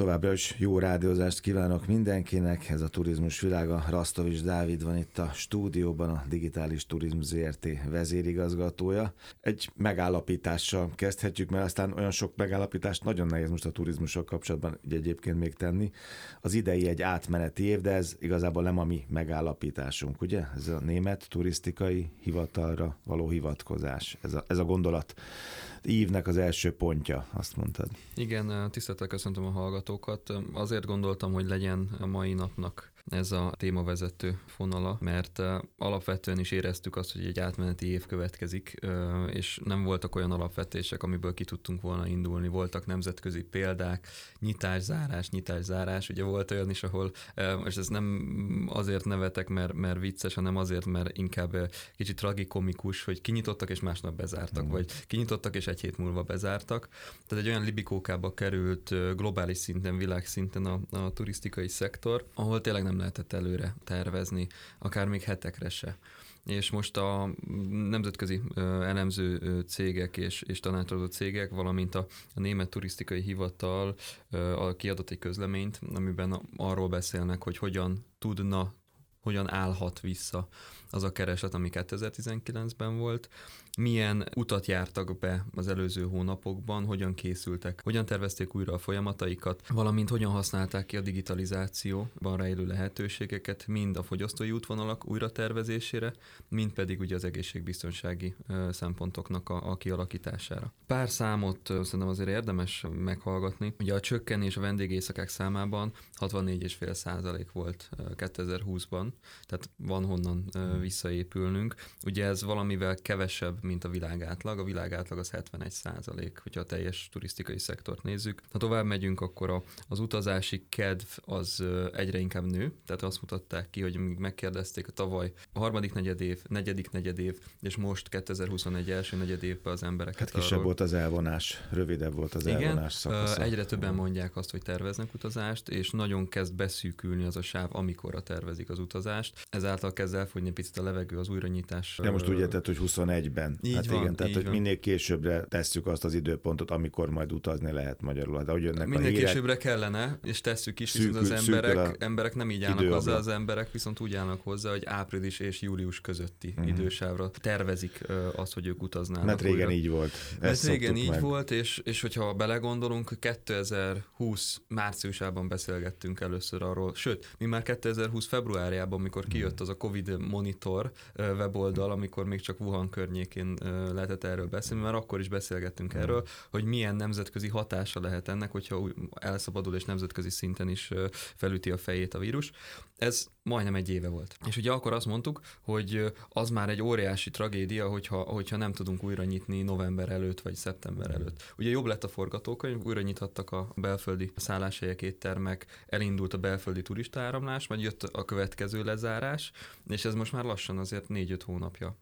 Továbbra is jó rádiózást kívánok mindenkinek. Ez a Turizmus Világa. Rastovics Dávid van itt a stúdióban, a Digitális Turizmus ZRT vezérigazgatója. Egy megállapítással kezdhetjük, mert aztán olyan sok megállapítást nagyon nehéz most a turizmussal kapcsolatban egyébként még tenni. Az idei egy átmeneti év, de ez igazából nem a mi megállapításunk, ugye? Ez a német turisztikai hivatalra való hivatkozás. Ez a, ez a gondolat ívnek az első pontja, azt mondtad. Igen, tisztelettel köszöntöm a hallgatókat. Azért gondoltam, hogy legyen a mai napnak ez a témavezető fonala, mert alapvetően is éreztük azt, hogy egy átmeneti év következik, és nem voltak olyan alapvetések, amiből ki tudtunk volna indulni. Voltak nemzetközi példák, nyitás-zárás, nyitás-zárás. Ugye volt olyan is, ahol, most ez nem azért nevetek, mert, mert vicces, hanem azért, mert inkább kicsit tragikomikus, hogy kinyitottak és másnap bezártak, mm. vagy kinyitottak és egy hét múlva bezártak. Tehát egy olyan libikókába került globális szinten, világszinten a, a turisztikai szektor, ahol tényleg nem lehetett előre tervezni, akár még hetekre se. És most a nemzetközi elemző cégek és, és tanácsadó cégek, valamint a, a Német Turisztikai Hivatal kiadott egy közleményt, amiben arról beszélnek, hogy hogyan tudna hogyan állhat vissza az a kereslet, ami 2019-ben volt, milyen utat jártak be az előző hónapokban, hogyan készültek, hogyan tervezték újra a folyamataikat, valamint hogyan használták ki a digitalizációban rejlő lehetőségeket, mind a fogyasztói útvonalak újra tervezésére, mind pedig ugye az egészségbiztonsági szempontoknak a, a kialakítására. Pár számot szerintem azért érdemes meghallgatni. Ugye a csökkenés a vendégészakák számában 64,5 százalék volt 2020-ban, tehát van honnan visszaépülnünk. Ugye ez valamivel kevesebb, mint a világ átlag. A világ átlag az 71 százalék, hogyha a teljes turisztikai szektort nézzük. Ha tovább megyünk, akkor a, az utazási kedv az egyre inkább nő, tehát azt mutatták ki, hogy megkérdezték a tavaly a harmadik negyedév, negyedik negyedév, és most 2021 első negyedévben az embereket. Hát kisebb arról... volt az elvonás, rövidebb volt az Igen, elvonás szakasza. Egyre többen mondják azt, hogy terveznek utazást, és nagyon kezd beszűkülni az a sáv, amikor tervezik az utazást. Ezáltal kezd elfogyni picit a levegő az újranyitás. De most úgy érted, hogy 21-ben. Így hát van, igen, tehát hogy van. minél későbbre tesszük azt az időpontot, amikor majd utazni lehet magyarul. De hogy jönnek minél a hírek, későbbre kellene, és tesszük is, viszont az emberek, emberek nem így állnak hozzá, az emberek viszont úgy állnak hozzá, hogy április és július közötti uh-huh. idősávra tervezik azt, hogy ők utaznának. Mert régen újra. így volt. Mert régen így meg. volt, és, és hogyha belegondolunk, 2020 márciusában beszélgettünk először arról, sőt, mi már 2020 februárjában, amikor kijött az a Covid monitor weboldal, amikor még csak Wuhan környékén lehetett erről beszélni, mert akkor is beszélgettünk erről, hogy milyen nemzetközi hatása lehet ennek, hogyha elszabadul és nemzetközi szinten is felüti a fejét a vírus. Ez majdnem egy éve volt. És ugye akkor azt mondtuk, hogy az már egy óriási tragédia, hogyha, hogyha nem tudunk újra nyitni november előtt vagy szeptember előtt. Ugye jobb lett a forgatókönyv, újra nyithattak a belföldi szálláshelyek, éttermek, elindult a belföldi turistáramlás, majd jött a következő lezárás, és ez most már lassan azért 4-5 hónapja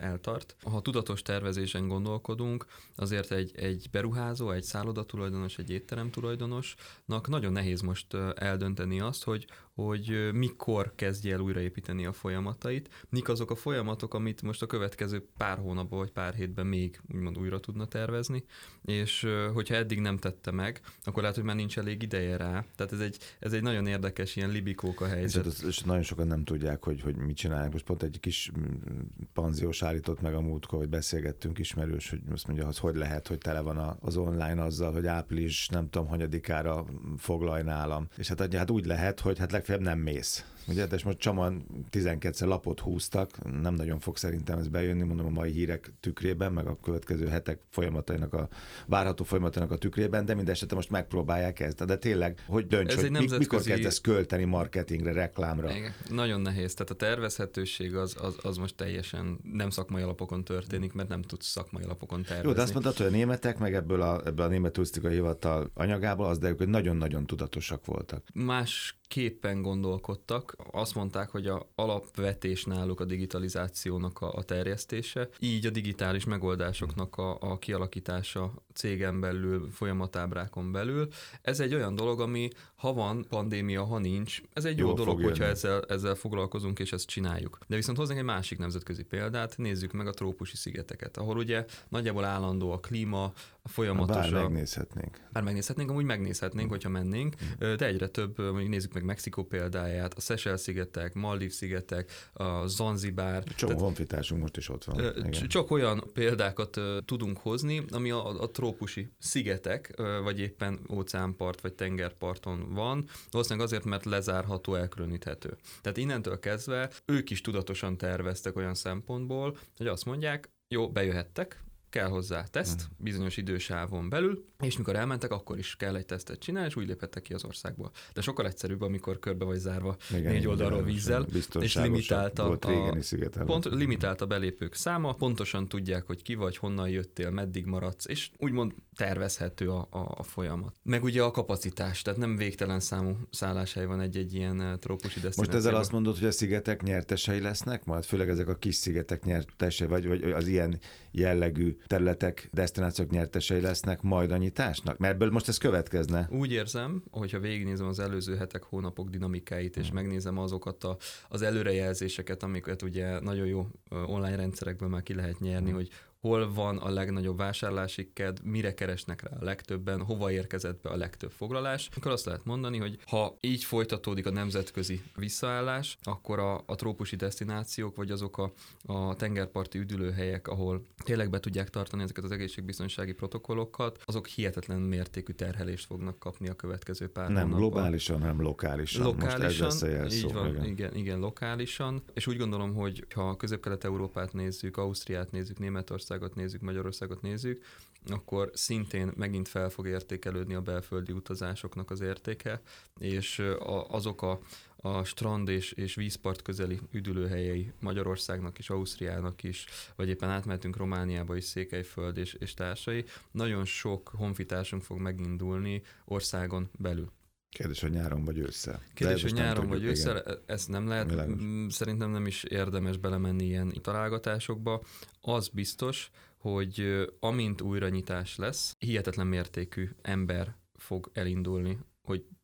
eltart. Ha tudatos tervezésen gondolkodunk, azért egy, egy beruházó, egy szállodatulajdonos, egy étterem tulajdonosnak nagyon nehéz most eldönteni azt, hogy, hogy mikor kezdje el újraépíteni a folyamatait, mik azok a folyamatok, amit most a következő pár hónapban vagy pár hétben még úgymond újra tudna tervezni, és hogyha eddig nem tette meg, akkor lehet, hogy már nincs elég ideje rá. Tehát ez egy, ez egy nagyon érdekes ilyen libikóka helyzet. És, és nagyon sokan nem tudják, hogy, hogy mit csinálják. Most pont egy kis mm, panziós állított meg a múltkor, hogy beszélgettünk ismerős, hogy azt mondja, hogy hogy lehet, hogy tele van az online azzal, hogy április nem tudom, hanyadikára foglalj nálam. És hát, hát úgy lehet, hogy hát legfeljebb nem mész. Ugye, de most Csaman 12-szer lapot húztak, nem nagyon fog szerintem ez bejönni, mondom a mai hírek tükrében, meg a következő hetek folyamatainak a várható folyamatainak a tükrében, de mindesetre most megpróbálják ezt. De tényleg, hogy dönts, ez hogy nemzetközi... mikor kezdesz költeni marketingre, reklámra? Igen, nagyon nehéz. Tehát a tervezhetőség az, az, az most teljesen nem szakmai alapokon történik, mert nem tudsz szakmai alapokon tervezni. Jó, de azt mondtad, hogy a németek, meg ebből a, ebből a német turisztikai hivatal anyagából az, de ők nagyon-nagyon tudatosak voltak. Más képpen gondolkodtak. Azt mondták, hogy a alapvetés náluk a digitalizációnak a, a terjesztése, így a digitális megoldásoknak a, a kialakítása cégen belül, folyamatábrákon belül. Ez egy olyan dolog, ami ha van pandémia, ha nincs, ez egy jó, jó dolog, hogyha ezzel, ezzel foglalkozunk és ezt csináljuk. De viszont hozzánk egy másik nemzetközi példát, nézzük meg a trópusi szigeteket, ahol ugye nagyjából állandó a klíma, a folyamatos. Bár megnézhetnénk. Bár megnézhetnénk, amúgy megnézhetnénk, hogyha mennénk, mm. de egyre több, mondjuk nézzük meg Mexikó példáját, a Seychelles-szigetek, Maldív-szigetek, a Zanzibár. Csak honfitársunk most is ott van. Csak olyan példákat tudunk hozni, ami a, a trópusi szigetek, vagy éppen óceánpart, vagy tengerparton van, valószínűleg azért, mert lezárható, elkülöníthető. Tehát innentől kezdve ők is tudatosan terveztek olyan szempontból, hogy azt mondják, jó, bejöhettek, kell hozzá teszt hmm. bizonyos idősávon belül, és mikor elmentek, akkor is kell egy tesztet csinálni, és úgy léphettek ki az országból. De sokkal egyszerűbb, amikor körbe vagy zárva igen, négy oldalról vízzel, és limitálta a, a, pont, limitált a belépők száma, pontosan tudják, hogy ki vagy, honnan jöttél, meddig maradsz, és úgymond tervezhető a, a, a folyamat. Meg ugye a kapacitás, tehát nem végtelen számú szálláshely van egy-egy ilyen eh, trópusi desztinációban. Most ezzel azt mondod, hogy a szigetek nyertesei lesznek majd, főleg ezek a kis szigetek nyertesei, vagy, vagy az ilyen jellegű területek, destinációk nyertesei lesznek majd a nyitásnak? Mert ebből most ez következne. Úgy érzem, hogyha végignézem az előző hetek, hónapok dinamikáit, és hmm. megnézem azokat a, az előrejelzéseket, amiket ugye nagyon jó online rendszerekből már ki lehet nyerni, hmm. hogy hol van a legnagyobb vásárlási kedv, mire keresnek rá a legtöbben, hova érkezett be a legtöbb foglalás, akkor azt lehet mondani, hogy ha így folytatódik a nemzetközi visszaállás, akkor a, a trópusi destinációk, vagy azok a, a tengerparti üdülőhelyek, ahol tényleg be tudják tartani ezeket az egészségbiztonsági protokollokat, azok hihetetlen mértékű terhelést fognak kapni a következő pár Nem napban. globálisan, hanem lokálisan. Lokálisan, Most ez így van, igen. igen, igen, lokálisan. És úgy gondolom, hogy ha közép-kelet-európát nézzük, Ausztriát nézzük, Németország, Magyarországot nézzük, Magyarországot nézzük, akkor szintén megint fel fog értékelődni a belföldi utazásoknak az értéke, és a, azok a, a strand és, és vízpart közeli üdülőhelyei Magyarországnak és Ausztriának is, vagy éppen átmehetünk Romániába is, Székelyföld és, és társai, nagyon sok honfitársunk fog megindulni országon belül. Kérdés, hogy nyáron vagy ősszel. Kérdés, hogy nyáron vagy ősszel, igen. ezt nem lehet, Világos. szerintem nem is érdemes belemenni ilyen találgatásokba. Az biztos, hogy amint újranyitás lesz, hihetetlen mértékű ember fog elindulni,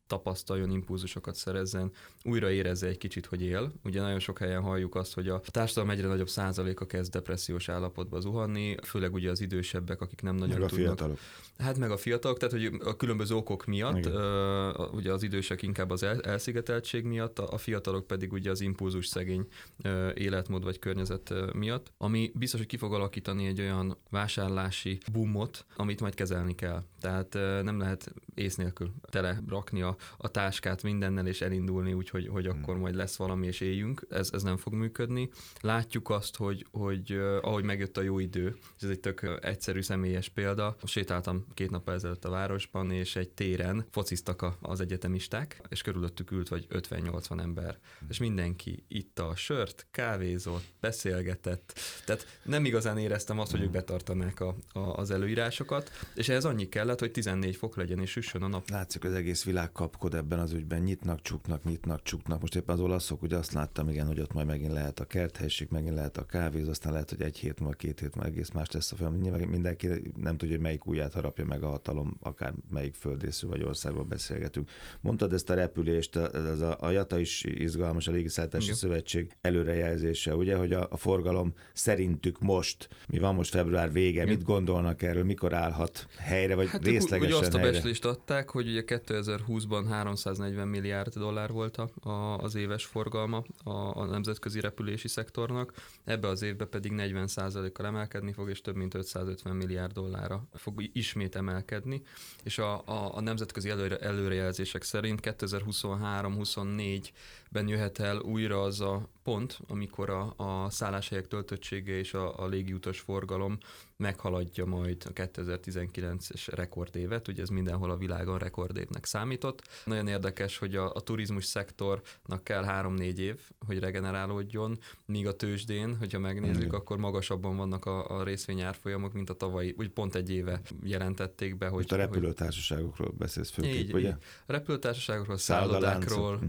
tapasztaljon, impulzusokat szerezzen, újra érezze egy kicsit, hogy él. Ugye nagyon sok helyen halljuk azt, hogy a társadalom egyre nagyobb százaléka kezd depressziós állapotba zuhanni, főleg ugye az idősebbek, akik nem nagyon meg tudnak. A fiatalok. Hát meg a fiatalok, tehát hogy a különböző okok miatt, uh, ugye az idősek inkább az el, elszigeteltség miatt, a, a fiatalok pedig ugye az impulzus szegény uh, életmód vagy környezet uh, miatt, ami biztos, hogy ki fog alakítani egy olyan vásárlási boomot, amit majd kezelni kell. Tehát uh, nem lehet ész nélkül tele rakni a, a táskát mindennel és elindulni úgy, hogy, hogy hmm. akkor majd lesz valami és éljünk. Ez, ez nem fog működni. Látjuk azt, hogy, hogy ahogy megjött a jó idő, ez egy tök egyszerű személyes példa, sétáltam két nap ezelőtt a városban, és egy téren fociztak az egyetemisták, és körülöttük ült vagy 50-80 ember. És mindenki itta a sört, kávézott, beszélgetett, tehát nem igazán éreztem azt, hogy ők betartanák a, a, az előírásokat, és ehhez annyi kellett, hogy 14 fok legyen és süssön a nap. Látszik, az egész világ kapkod ebben az ügyben, nyitnak, csuknak, nyitnak, csuknak. Most éppen az olaszok, ugye azt láttam, igen, hogy ott majd megint lehet a kerthelyiség, megint lehet a kávéz, aztán lehet, hogy egy hét múlva, két hét múlva egész más lesz a film. Nyilván mindenki nem tudja, hogy melyik ujját harapja meg a hatalom, akár melyik földészű vagy országban beszélgetünk. Mondtad ezt a repülést, ez a, a JATA is izgalmas, a Légiszállítási Szövetség előrejelzése, ugye, hogy a, a forgalom szerintük most, mi van most február vége, Igen. mit gondolnak erről, mikor állhat helyre, vagy hát részlegesen ugye azt a becslést adták, hogy ugye 2020-ban 340 milliárd dollár volt a, az éves forgalma a, a nemzetközi repülési szektornak, ebbe az évbe pedig 40%-kal emelkedni fog, és több mint 550 milliárd dollárra fog ismét emelkedni, és a, a, a nemzetközi előre, előrejelzések szerint 2023-24-ben jöhet el újra az a pont, amikor a, a szálláshelyek töltöttsége és a, a légiutas forgalom meghaladja majd a 2019-es rekordévet, ugye ez mindenhol a világon rekordévnek számított. Nagyon érdekes, hogy a, a turizmus szektornak kell három-négy év, hogy regenerálódjon, míg a tőzsdén, hogyha megnézzük, Igen. akkor magasabban vannak a, a részvényárfolyamok, mint a tavalyi, úgy pont egy éve jelentették be, hogy... Most a repülőtársaságokról beszélsz főképp, így, ugye? A repülőtársaságokról, szállodákról,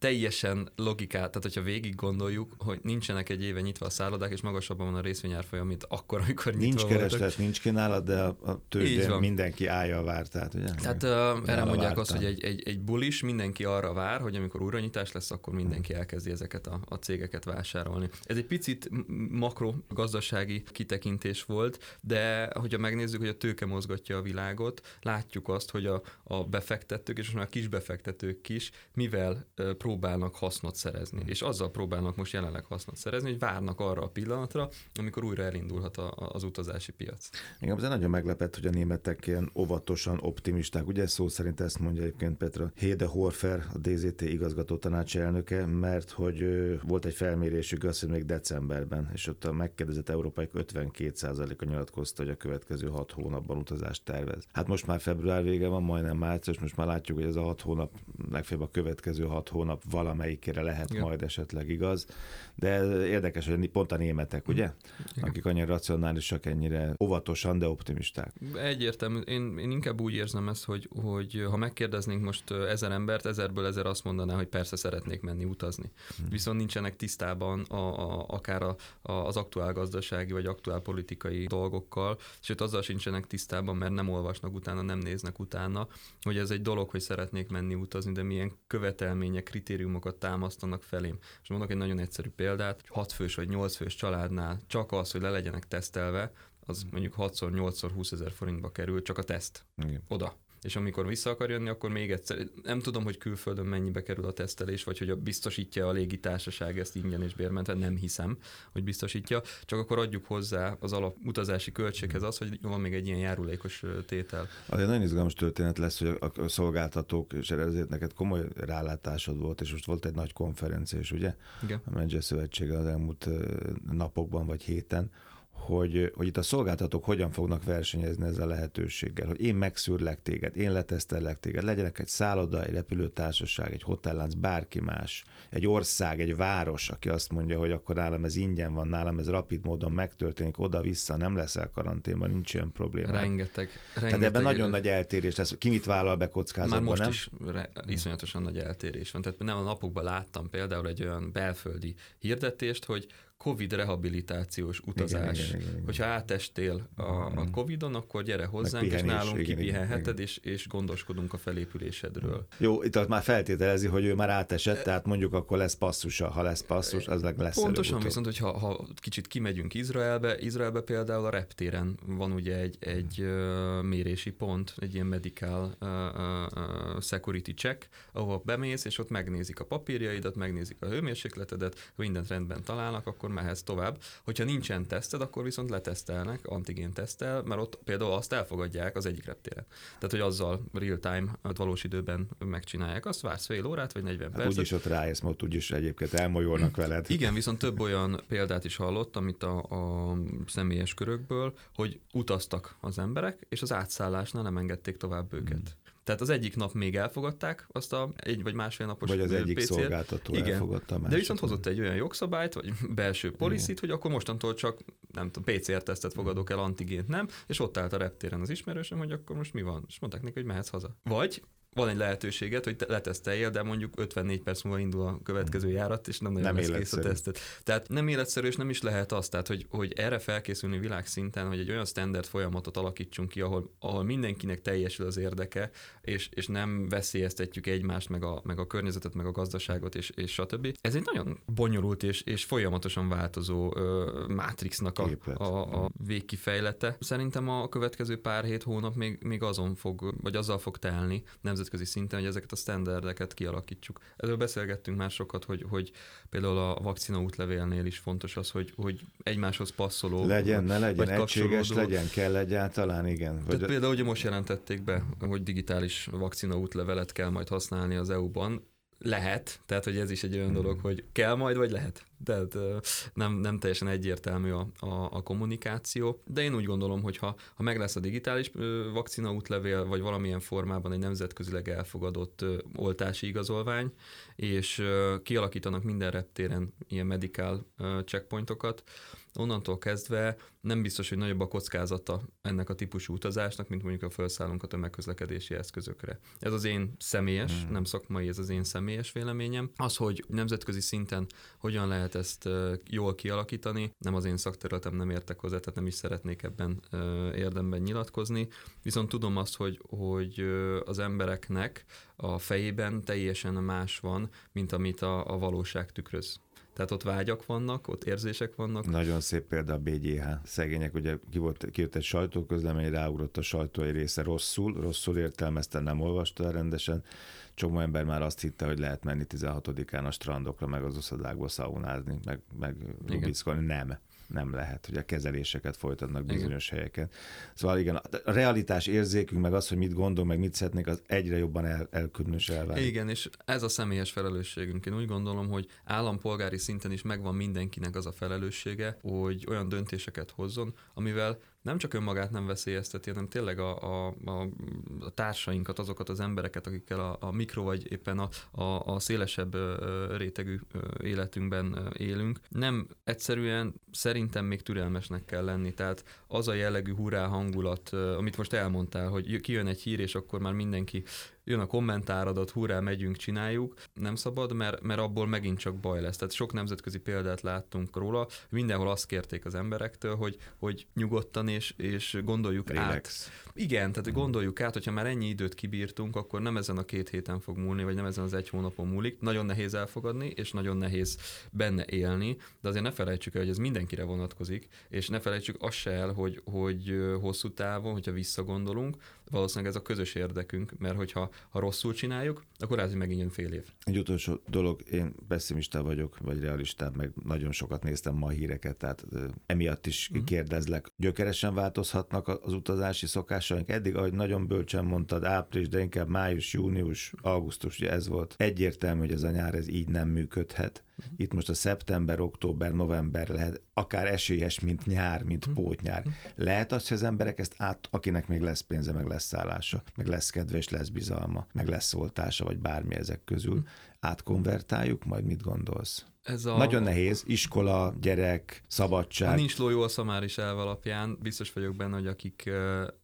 teljesen logikát, tehát hogyha végig gondoljuk, hogy nincsenek egy éve nyitva a szállodák, és magasabban van a részvényárfolyam, mint akkor, amikor nyitva Nincs kereslet nincs kínálat, de a tőzsdén mindenki állja vár. Tehát, ugye? tehát uh, erre mondják azt, hogy egy, egy, egy bullis mindenki arra vár, hogy amikor újranyitás lesz, akkor mindenki elkezdi ezeket a, a cégeket vásárolni. Ez egy picit makro gazdasági kitekintés volt, de hogyha megnézzük, hogy a tőke mozgatja a világot, látjuk azt, hogy a, a befektetők, és most már a kis befektetők is, mivel uh, próbálnak hasznot szerezni. És azzal próbálnak most jelenleg hasznot szerezni, hogy várnak arra a pillanatra, amikor újra elindulhat a, az utazási piac. Igen, ez nagyon meglepett, hogy a németek ilyen óvatosan optimisták. Ugye szó szerint ezt mondja egyébként Petra Héde Horfer, a DZT igazgató tanács elnöke, mert hogy volt egy felmérésük azt, hogy még decemberben, és ott a megkérdezett európai 52%-a nyilatkozta, hogy a következő hat hónapban utazást tervez. Hát most már február vége van, majdnem március, most már látjuk, hogy ez a hat hónap, legfeljebb a következő hat hónap valamelyikére lehet Igen. majd esetleg igaz. De érdekes, hogy pont a németek, ugye? Igen. Akik annyira racionálisak, ennyire óvatosan, de optimisták. Egyértelmű. Én, én inkább úgy érzem ezt, hogy, hogy ha megkérdeznénk most ezer embert, ezerből ezer azt mondaná, hogy persze szeretnék menni utazni. Hmm. Viszont nincsenek tisztában a, a, akár a, a, az aktuál gazdasági vagy aktuál politikai dolgokkal, sőt azzal sincsenek tisztában, mert nem olvasnak utána, nem néznek utána, hogy ez egy dolog, hogy szeretnék menni utazni, de milyen követelmények, kritériumokat támasztanak felém. És mondok egy nagyon egyszerű példát, 6 fős vagy 8 fős családnál csak az, hogy le legyenek tesztelve, az mondjuk 6-szor, 8-szor 20 ezer forintba kerül, csak a teszt. Igen. Oda és amikor vissza akar jönni, akkor még egyszer, nem tudom, hogy külföldön mennyibe kerül a tesztelés, vagy hogy a biztosítja a légitársaság ezt ingyen és bérmentve, nem hiszem, hogy biztosítja, csak akkor adjuk hozzá az alap utazási költséghez az, hogy van még egy ilyen járulékos tétel. Azért nagyon izgalmas történet lesz, hogy a szolgáltatók, és ezért neked komoly rálátásod volt, és most volt egy nagy konferencia, ugye? Igen. A Menedzser Szövetsége az elmúlt napokban vagy héten, hogy, hogy itt a szolgáltatók hogyan fognak versenyezni ezzel a lehetőséggel, hogy én megszűrlek téged, én letesztellek téged, legyenek egy szálloda, egy repülőtársaság, egy hotellánc, bárki más, egy ország, egy város, aki azt mondja, hogy akkor nálam ez ingyen van, nálam ez rapid módon megtörténik, oda-vissza, nem leszel karanténban, nincs ilyen probléma. Rengeteg. rengeteg Tehát ebben nagyon nagy eltérés lesz. Ki mit vállal be kockázatban, Már most nem? is re- iszonyatosan nagy eltérés van. Tehát nem a napokban láttam például egy olyan belföldi hirdetést, hogy COVID rehabilitációs utazás. Igen, igen, igen, igen. Hogyha átestél a, a COVID-on, akkor gyere hozzánk, és nálunk kipihenheted, és, és gondoskodunk a felépülésedről. Jó, itt már feltételezi, hogy ő már átesett, tehát mondjuk akkor lesz passzusa. Ha lesz passzus, az lesz Pontosan, viszont hogyha ha kicsit kimegyünk Izraelbe, Izraelbe például a reptéren van ugye egy, egy uh, mérési pont, egy ilyen medical uh, uh, security check, ahol bemész, és ott megnézik a papírjaidat, megnézik a hőmérsékletedet, ha mindent rendben találnak, akkor akkor mehetsz tovább. Hogyha nincsen teszted, akkor viszont letesztelnek, antigén tesztel, mert ott például azt elfogadják az egyik reptéren. Tehát, hogy azzal real-time, hát valós időben megcsinálják. Azt vársz fél órát, vagy 40 hát percet. Úgyis ott rájössz, mert úgyis egyébként elmolyolnak veled. Igen, viszont több olyan példát is hallottam itt a, a személyes körökből, hogy utaztak az emberek, és az átszállásnál nem engedték tovább őket. Hmm. Tehát az egyik nap még elfogadták azt a egy vagy másfél napos Vagy az egyik PCR. szolgáltató Igen. elfogadta De viszont hozott egy olyan jogszabályt, vagy belső policit, hogy akkor mostantól csak nem tudom, PCR-tesztet fogadok el, antigént nem, és ott állt a reptéren az ismerősöm, hogy akkor most mi van? És mondták neki, hogy mehetsz haza. Vagy van egy lehetőséget, hogy leteszteljél, de mondjuk 54 perc múlva indul a következő hmm. járat, és nem nagyon nem lesz kész a tesztet. Tehát nem életszerű, és nem is lehet az, tehát hogy, hogy erre felkészülni világszinten, hogy egy olyan standard folyamatot alakítsunk ki, ahol, ahol mindenkinek teljesül az érdeke, és, és nem veszélyeztetjük egymást, meg a, meg a környezetet, meg a gazdaságot, és, és stb. Ez egy nagyon bonyolult és, és folyamatosan változó ö, Matrixnak a, a, a végkifejlete. Szerintem a következő pár hét hónap még, még azon fog, vagy azzal fog telni, nem nemzetközi szinten, hogy ezeket a standardeket kialakítsuk. Ezzel beszélgettünk már sokat, hogy, hogy például a vakcina útlevélnél is fontos az, hogy, hogy egymáshoz passzoló. Legyen, ne legyen egységes, legyen, kell egyáltalán, igen. Vagy Tehát például ugye most jelentették be, hogy digitális vakcina útlevelet kell majd használni az EU-ban, lehet, tehát hogy ez is egy olyan dolog, hogy kell majd, vagy lehet. Tehát nem, nem teljesen egyértelmű a, a, a kommunikáció, de én úgy gondolom, hogy ha, ha meg lesz a digitális vakcina útlevél, vagy valamilyen formában egy nemzetközileg elfogadott oltási igazolvány, és kialakítanak minden reptéren ilyen medical checkpointokat, onnantól kezdve nem biztos, hogy nagyobb a kockázata ennek a típusú utazásnak, mint mondjuk a felszállunk a tömegközlekedési eszközökre. Ez az én személyes, hmm. nem szakmai, ez az én személyes véleményem. Az, hogy nemzetközi szinten hogyan lehet lehet ezt jól kialakítani. Nem az én szakterületem, nem értek hozzá, tehát nem is szeretnék ebben érdemben nyilatkozni. Viszont tudom azt, hogy, hogy az embereknek a fejében teljesen más van, mint amit a, a valóság tükröz. Tehát ott vágyak vannak, ott érzések vannak. Nagyon szép példa a BGH. Szegények, ugye ki volt, kijött egy sajtóközlemény, ráugrott a sajtó egy része rosszul, rosszul értelmezte, nem olvasta el rendesen. Csomó ember már azt hitte, hogy lehet menni 16-án a strandokra, meg az oszadákba szaunázni, meg, meg rubickolni. Nem nem lehet, hogy a kezeléseket folytatnak bizonyos igen. helyeken. Szóval igen, a realitás érzékünk, meg az, hogy mit gondol, meg mit szeretnék, az egyre jobban el, elkülönös elválik. Igen, és ez a személyes felelősségünk. Én úgy gondolom, hogy állampolgári szinten is megvan mindenkinek az a felelőssége, hogy olyan döntéseket hozzon, amivel nem csak önmagát nem veszélyezteti, hanem tényleg a, a, a, társainkat, azokat az embereket, akikkel a, a mikro vagy éppen a, a, a szélesebb rétegű életünkben élünk. Nem egyszerűen szerintem még türelmesnek kell lenni. Tehát az a jellegű hurrá hangulat, amit most elmondtál, hogy kijön egy hír, és akkor már mindenki jön a kommentáradat, hurrá, megyünk, csináljuk, nem szabad, mert, mert abból megint csak baj lesz. Tehát sok nemzetközi példát láttunk róla, mindenhol azt kérték az emberektől, hogy, hogy nyugodtan és, és gondoljuk Relax. át. Igen, tehát gondoljuk át, hogyha már ennyi időt kibírtunk, akkor nem ezen a két héten fog múlni, vagy nem ezen az egy hónapon múlik. Nagyon nehéz elfogadni, és nagyon nehéz benne élni, de azért ne felejtsük el, hogy ez mindenkire vonatkozik, és ne felejtsük azt se el, hogy, hogy hosszú távon, hogyha visszagondolunk, valószínűleg ez a közös érdekünk, mert hogyha ha rosszul csináljuk, akkor ez megint jön fél év. Egy utolsó dolog, én pessimista vagyok, vagy realista, meg nagyon sokat néztem ma a híreket, tehát emiatt is uh-huh. kérdezlek. Gyökeresen változhatnak az utazási szokásaink. Eddig, ahogy nagyon bölcsen mondtad, április, de inkább május, június, augusztus, ugye ez volt. Egyértelmű, hogy ez a nyár ez így nem működhet. Itt most a szeptember, október, november lehet akár esélyes, mint nyár, mint hm. pótnyár. Lehet az, hogy az emberek ezt át, akinek még lesz pénze, meg lesz szállása, meg lesz kedve, és lesz bizalma, meg lesz szoltása, vagy bármi ezek közül, hm. átkonvertáljuk, majd mit gondolsz? Ez a... Nagyon nehéz, iskola, gyerek, szabadság. Ha nincs ló jó a szamáris elv alapján, biztos vagyok benne, hogy akik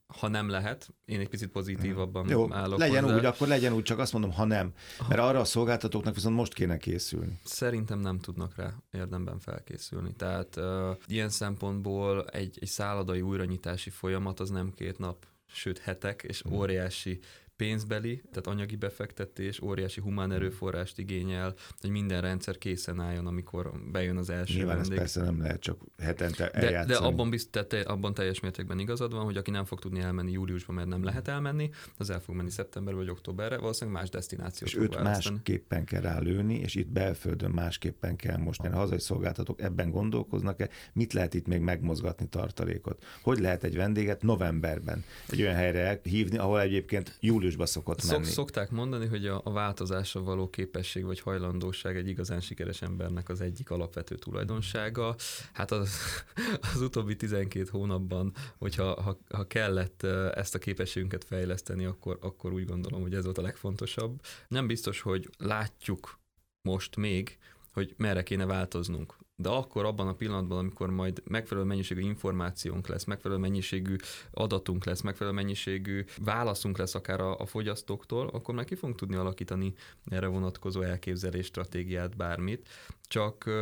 ha nem lehet, én egy picit pozitívabban Jó, állok legyen hozzá. úgy, akkor legyen úgy, csak azt mondom, ha nem. Mert arra a szolgáltatóknak viszont most kéne készülni. Szerintem nem tudnak rá érdemben felkészülni. Tehát uh, ilyen szempontból egy, egy szállodai újranyitási folyamat az nem két nap, sőt hetek, és hmm. óriási pénzbeli, tehát anyagi befektetés, óriási humán erőforrást igényel, hogy minden rendszer készen álljon, amikor bejön az első Nyilván vendég. persze nem lehet csak hetente de, de abban, bizt, te, abban teljes mértékben igazad van, hogy aki nem fog tudni elmenni júliusban, mert nem lehet elmenni, az el fog menni szeptemberbe vagy októberre, valószínűleg más destinációt És őt másképpen kell rálőni, és itt belföldön másképpen kell most. A hazai szolgáltatók ebben gondolkoznak-e, mit lehet itt még megmozgatni tartalékot? Hogy lehet egy vendéget novemberben egy olyan helyre hívni, ahol egyébként július júliusba szokott menni. Szok, szokták mondani, hogy a, a változásra való képesség vagy hajlandóság egy igazán sikeres embernek az egyik alapvető tulajdonsága. Hát az, az utóbbi 12 hónapban, hogyha ha, ha kellett ezt a képességünket fejleszteni, akkor, akkor úgy gondolom, hogy ez volt a legfontosabb. Nem biztos, hogy látjuk most még, hogy merre kéne változnunk de akkor abban a pillanatban, amikor majd megfelelő mennyiségű információnk lesz, megfelelő mennyiségű adatunk lesz, megfelelő mennyiségű válaszunk lesz akár a, a fogyasztóktól, akkor már ki fogunk tudni alakítani erre vonatkozó elképzelés, stratégiát, bármit. Csak uh,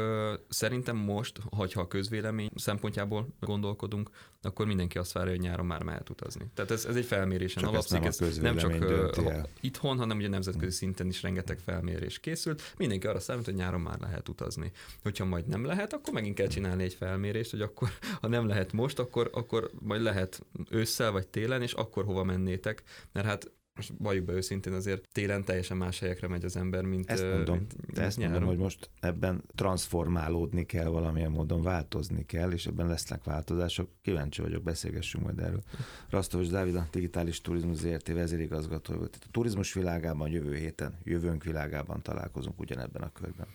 szerintem most, hogyha a közvélemény szempontjából gondolkodunk, akkor mindenki azt várja, hogy nyáron már mehet utazni. Tehát ez, ez egy felmérésen csak alapszik, nem, ez nem csak uh, itthon, hanem ugye nemzetközi szinten is rengeteg felmérés készült. Mindenki arra számít, hogy nyáron már lehet utazni. Hogyha majd nem lehet, akkor megint kell csinálni egy felmérést, hogy akkor, ha nem lehet most, akkor, akkor majd lehet ősszel vagy télen, és akkor hova mennétek, mert hát most valljuk be őszintén, azért télen teljesen más helyekre megy az ember, mint Ezt mondom, mint, mint ezt nyáron. mondom, hogy most ebben transformálódni kell valamilyen módon, változni kell, és ebben lesznek változások. Kíváncsi vagyok, beszélgessünk majd erről. Rasztovos Dávid, a Digitális Turizmus ZRT vezérigazgató volt. A turizmus világában jövő héten, jövőnk világában találkozunk ugyanebben a körben.